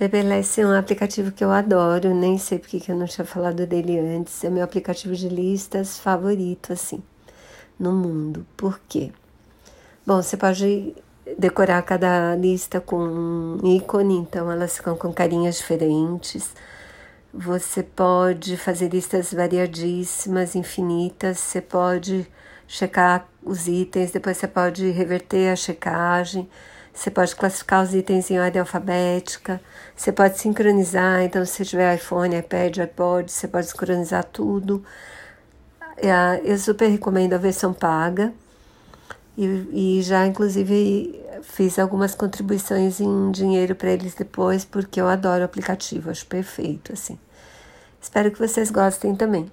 Paperless é um aplicativo que eu adoro, nem sei porque que eu não tinha falado dele antes. É meu aplicativo de listas favorito, assim, no mundo. Por quê? Bom, você pode decorar cada lista com um ícone, então elas ficam com carinhas diferentes. Você pode fazer listas variadíssimas, infinitas. Você pode checar os itens, depois você pode reverter a checagem. Você pode classificar os itens em ordem alfabética, você pode sincronizar, então se tiver iPhone, iPad, iPod, você pode sincronizar tudo. É, eu super recomendo a versão paga e, e já inclusive fiz algumas contribuições em dinheiro para eles depois, porque eu adoro o aplicativo, acho perfeito assim. Espero que vocês gostem também.